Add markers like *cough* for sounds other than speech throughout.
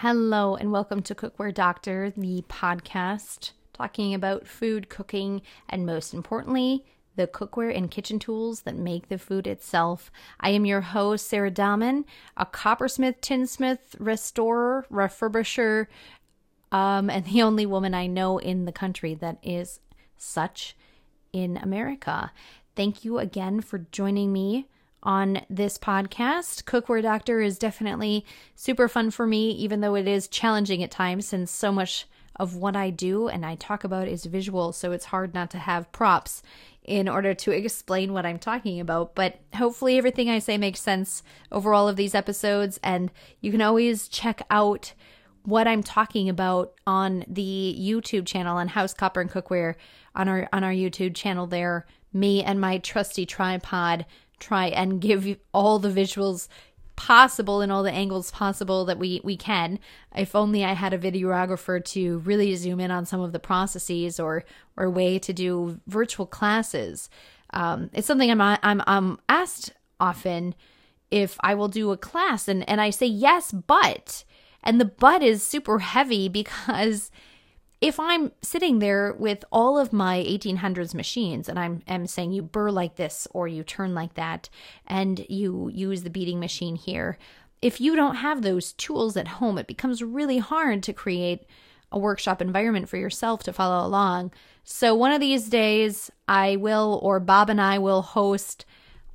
Hello, and welcome to Cookware Doctor, the podcast talking about food, cooking, and most importantly, the cookware and kitchen tools that make the food itself. I am your host, Sara Dahmen, a coppersmith, tinsmith, restorer, refurbisher, um, and the only woman I know in the country that is such in America. Thank you again for joining me on this podcast. Cookware Doctor is definitely super fun for me, even though it is challenging at times since so much of what I do and I talk about is visual, so it's hard not to have props in order to *laughs* explain what I'm talking about. But hopefully, everything I say makes sense over all of these episodes, and you can always check out what I'm talking about on the YouTube channel on House Copper and Cookware on our on our YouTube channel there. Me and my trusty tripod try and give all the visuals possible and all the angles possible that we we can. If only i had a videographer to really zoom in on some of the processes or or way to do virtual classes. Um, it's something i'm i'm i'm asked often if i will do a class and and i say yes but and the but is super heavy because if I'm sitting there with all of my 1800s machines and I'm, I'm saying you burr like this or you turn like that and you use the beating machine here, if you don't have those tools at home, it becomes really hard to create a workshop environment for yourself to follow along. So, one of these days, I will, or Bob and I will host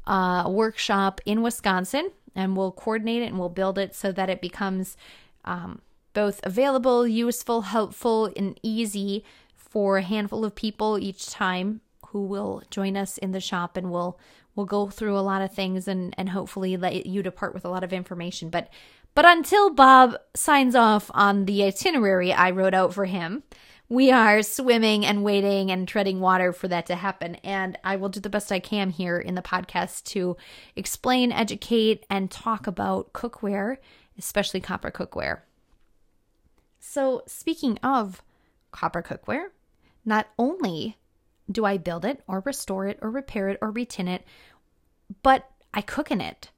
a workshop in Wisconsin and we'll coordinate it and we'll build it so that it becomes um, both available, useful, helpful, and easy for a handful of people each time who will join us in the shop and we'll we'll go through a lot of things and and hopefully let you depart with a lot of information. But but until Bob signs off on the itinerary I wrote out for him we are swimming and waiting and treading water for that to happen. And I will do the best I can here in the podcast to explain educate and talk about cookware especially copper cookware so, speaking of copper cookware, not only do I build it or restore it or repair it or retin it, but I cook in it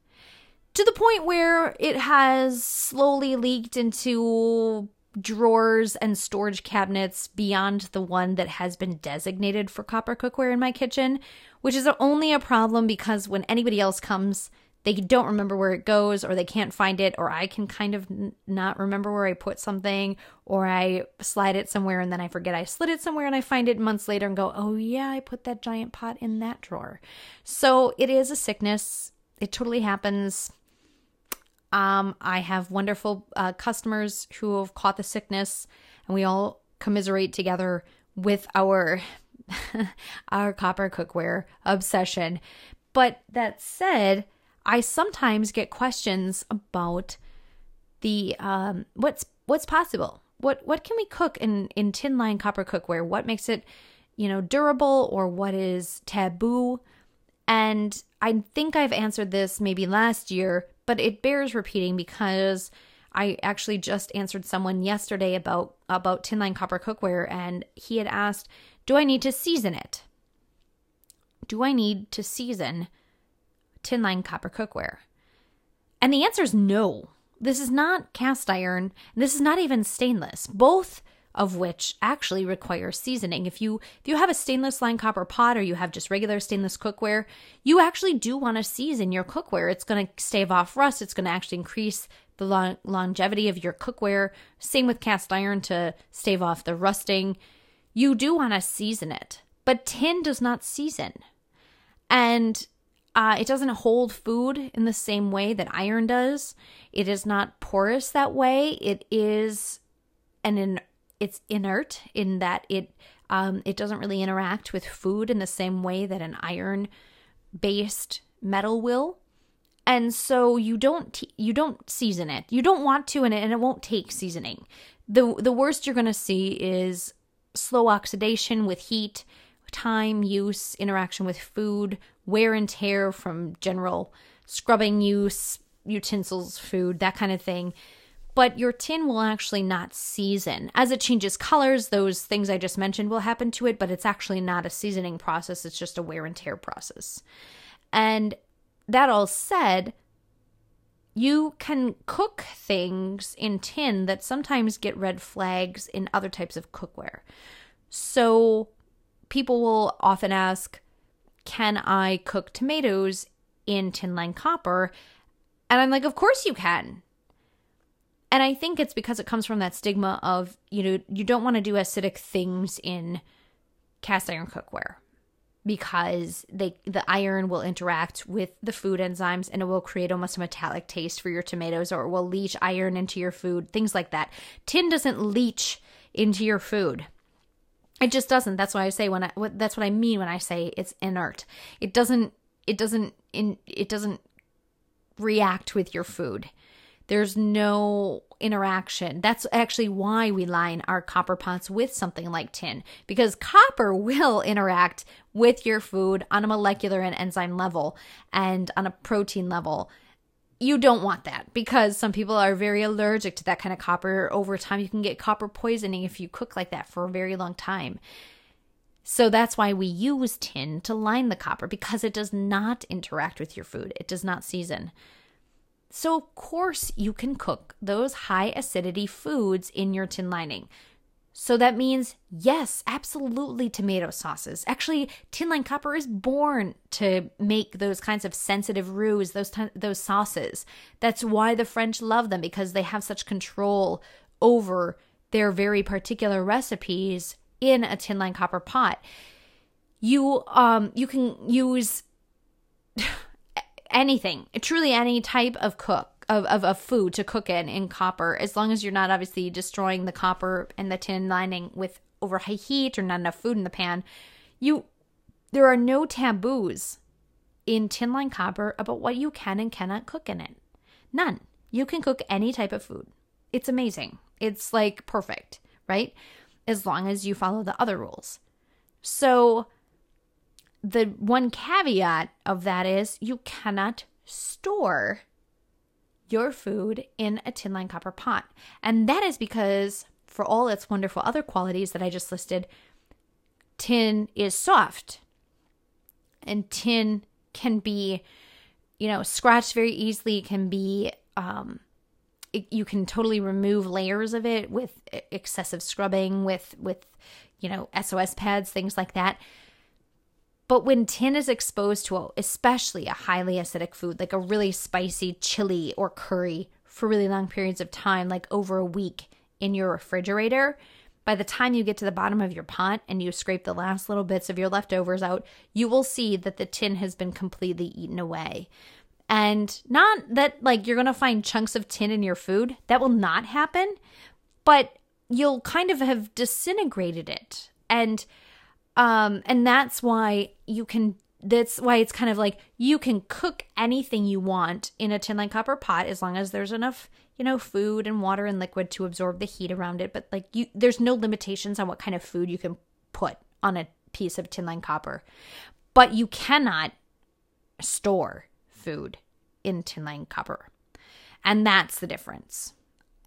to the point where it has slowly leaked into drawers and storage cabinets beyond the one that has been designated for copper cookware in my kitchen, which is only a problem because when anybody else comes they don't remember where it goes or they can't find it or i can kind of n- not remember where i put something or i slide it somewhere and then i forget i slid it somewhere and i find it months later and go oh yeah i put that giant pot in that drawer. So it is a sickness. It totally happens. Um, i have wonderful uh, customers who have caught the sickness and we all commiserate together with our *laughs* our copper cookware obsession. But that said I sometimes get questions about the um, what's what's possible. What what can we cook in in tin line copper cookware? What makes it you know durable or what is taboo? And I think I've answered this maybe last year, but it bears repeating because I actually just answered someone yesterday about about tin line copper cookware and he had asked, "Do I need to season it? Do I need to season tin line copper cookware? And the answer is no. This is not cast iron, this is not even stainless, both of which actually require seasoning. If you if you have a stainless line copper pot or you have just regular stainless cookware, you actually do want to season your cookware. It's going to stave off rust, it's going to actually increase the long, longevity of your cookware. Same with cast iron to stave off the rusting. You do want to season it, but tin does not season. And uh, it doesn't hold food in the same way that iron does. It is not porous that way. It is an in, it's inert in that it um, it doesn't really interact with food in the same way that an iron based metal will. And so you don't you don't season it. You don't want to, and it, and it won't take seasoning. the The worst you're going to see is slow oxidation with heat time, use, interaction with food, wear and tear from general scrubbing use, utensils, food, that kind of thing. But your tin will actually not season. As it changes colors, those things I just mentioned will happen to it, but it's actually not a seasoning process, it's just a wear and tear process. And that all said, you can cook things in tin that sometimes get red flags in other types of cookware. So people will often ask, Can I cook tomatoes in tin line copper? And I'm like, Of course you can. And I think it's because it comes from that stigma of, you know, you don't want to do acidic things in cast iron cookware because they the iron will interact with the food enzymes and it will create almost a metallic taste for your tomatoes or it will leach iron into your food, things like that. Tin doesn't leach into your food. It just doesn't. That's what I say when I what, that's what I mean when I say it's inert. It doesn't it doesn't in it doesn't react with your food. There's no interaction. That's actually why we line our copper pots with something like tin, because copper *laughs* will interact with your food on a molecular and enzyme level and on a protein level. You don't want that because some people are very allergic to that kind of copper. Over time, you can get copper poisoning if you cook like that for a very long time. So that's why we use tin to line the copper because it does not interact with your food, it does not season. So, of course, you can cook those high acidity foods in your tin lining. So that means, yes, absolutely tomato sauces. Actually, tin line copper is born to make those kinds of sensitive roux, those, t- those sauces. That's why the French love them because they have such control over their very particular recipes in a tin line copper pot. You um you can use *laughs* anything, truly any type of cook. Of, of, of food to cook in in copper as long as you're not obviously destroying the copper and the tin lining with over high heat or not enough food in the pan you there are no taboos in tin line copper about what you can and cannot cook in it. None. You can cook any type of food. It's amazing. It's like perfect right? As long as you follow the other rules. So the one caveat of that is you cannot store your food in a tin lined copper pot. And that is because, for all its wonderful other qualities that I just listed, tin is soft. And tin can be, you know, scratched very easily, can be, um, you can totally remove layers of it with excessive scrubbing, with, with, you know, SOS pads, things like that. But when tin is exposed to a, especially a highly acidic food, like a really spicy chili or curry for really long periods of time, like over a week in your refrigerator, by the time you get to the bottom of your pot and you scrape the last little bits of your leftovers out, you will see that the tin has been completely eaten away. And not that like you're going to find chunks of tin in your food, that will not happen, but you'll kind of have disintegrated it. And um, and that's why you can that's why it's kind of like you can cook anything you want in a tin line copper pot as long as there's enough you know food and water and liquid to absorb the heat around it. But like you there's no limitations on what kind of food you can put on a piece of tin line copper. But you cannot store food in tin line copper. And that's the difference.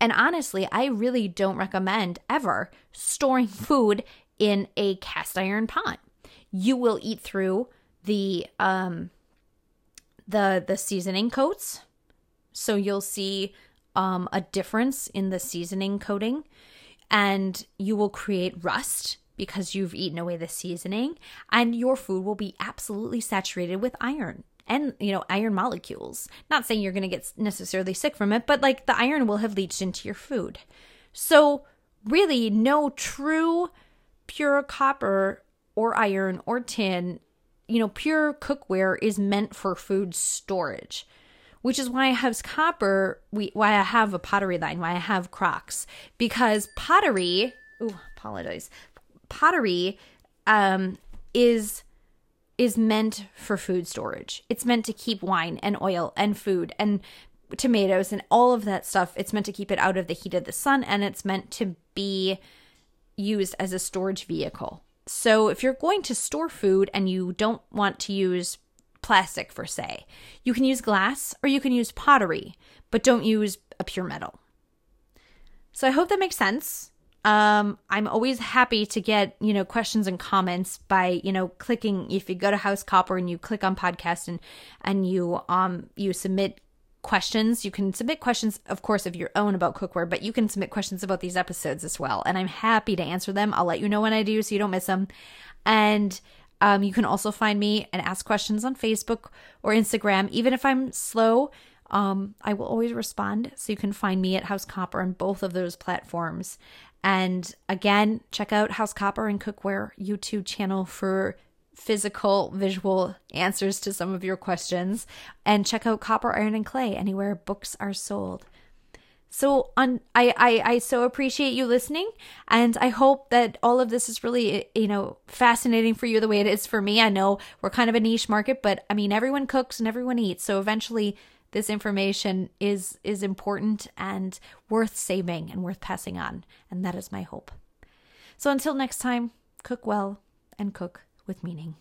And honestly i really don't recommend ever storing *laughs* food in a cast iron pot. You will eat through the um the the seasoning coats. So you'll see um a difference in the seasoning coating and you will create rust because you've eaten away the seasoning and your food will be absolutely saturated with iron and you know iron molecules not saying you're going to get necessarily sick from it but like the iron will have leached into your food so really no true pure copper or iron or tin, you know, pure cookware is meant for food storage. Which is why I have copper, we, why I have a pottery line, why I have crocks. Because pottery, oh, apologize. Pottery um, is is meant for food storage. It's meant to keep wine and oil and food and tomatoes and all of that stuff. It's meant to keep it out of the heat of the sun and it's meant to be used as a storage vehicle. So if you're going to store food and you don't want to use plastic for say, you can use glass or you can use pottery, but don't use a pure metal. So I hope that makes sense. Um, I'm always happy to get, you know, questions and comments by, you know, clicking if you go to House Copper and you click on podcast and and you um you submit questions. You can submit questions, of course, of your own about cookware, but you can submit questions about these episodes as well. And I'm happy to answer them. I'll let you know when I do so you don't miss them. And um, you can also find me and ask questions on Facebook or Instagram. Even if I'm slow, um, I will always respond. So you can find me at House Copper on both of those platforms. And again, check out House Copper and Cookware YouTube channel for physical, visual answers to some of your questions. And check out Copper, Iron, and Clay anywhere books are sold. So on I, I I so appreciate you listening and I hope that all of this is really eh, you know fascinating for you the way it is for me. I know we're kind of a niche market, but I mean everyone cooks and everyone eats. So eventually this information is is important and worth saving and worth passing on, and that is my hope. So until next time, cook well and cook with meaning.